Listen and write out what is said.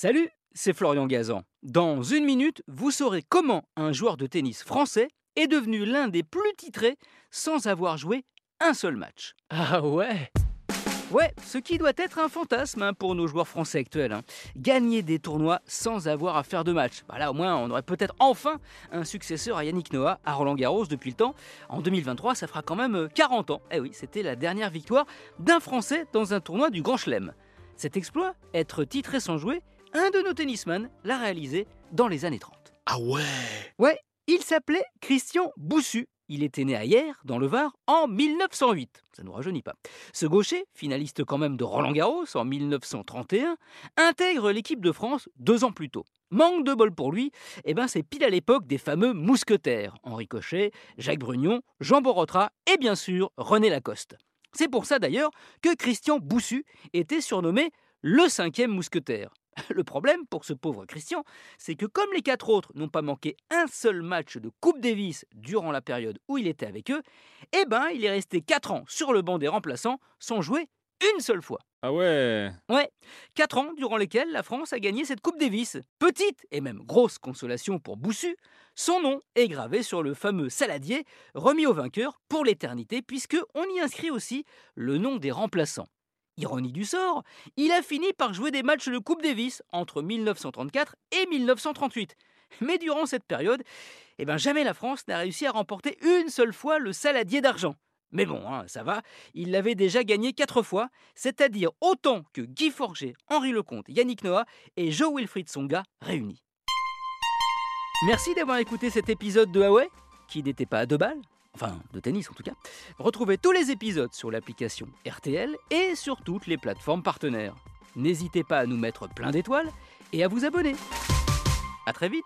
Salut, c'est Florian Gazan. Dans une minute, vous saurez comment un joueur de tennis français est devenu l'un des plus titrés sans avoir joué un seul match. Ah ouais? Ouais, ce qui doit être un fantasme hein, pour nos joueurs français actuels. hein. Gagner des tournois sans avoir à faire de match. Bah là, au moins, on aurait peut-être enfin un successeur à Yannick Noah à Roland Garros depuis le temps. En 2023, ça fera quand même euh, 40 ans. Eh oui, c'était la dernière victoire d'un Français dans un tournoi du Grand Chelem. Cet exploit, être titré sans jouer, un de nos tennisman l'a réalisé dans les années 30. Ah ouais Ouais, il s'appelait Christian Boussu. Il était né à Hier, dans le Var, en 1908. Ça ne nous rajeunit pas. Ce gaucher, finaliste quand même de Roland Garros en 1931, intègre l'équipe de France deux ans plus tôt. Manque de bol pour lui, eh ben c'est pile à l'époque des fameux mousquetaires. Henri Cochet, Jacques Brugnon, Jean Borotra et bien sûr René Lacoste. C'est pour ça d'ailleurs que Christian Boussu était surnommé le cinquième mousquetaire. Le problème pour ce pauvre Christian, c'est que comme les quatre autres n'ont pas manqué un seul match de Coupe Davis durant la période où il était avec eux, eh ben il est resté 4 ans sur le banc des remplaçants sans jouer une seule fois. Ah ouais Ouais, 4 ans durant lesquels la France a gagné cette Coupe Davis. Petite et même grosse consolation pour Boussu, son nom est gravé sur le fameux saladier remis au vainqueur pour l'éternité puisque on y inscrit aussi le nom des remplaçants. Ironie du sort, il a fini par jouer des matchs de Coupe Davis entre 1934 et 1938. Mais durant cette période, eh ben jamais la France n'a réussi à remporter une seule fois le saladier d'argent. Mais bon, hein, ça va, il l'avait déjà gagné quatre fois, c'est-à-dire autant que Guy Forger, Henri Lecomte, Yannick Noah et Joe Wilfried Songa réunis. Merci d'avoir écouté cet épisode de Huawei, qui n'était pas à deux balles, enfin de tennis en tout cas. Retrouvez tous les épisodes sur l'application RTL et sur toutes les plateformes partenaires. N'hésitez pas à nous mettre plein d'étoiles et à vous abonner. A très vite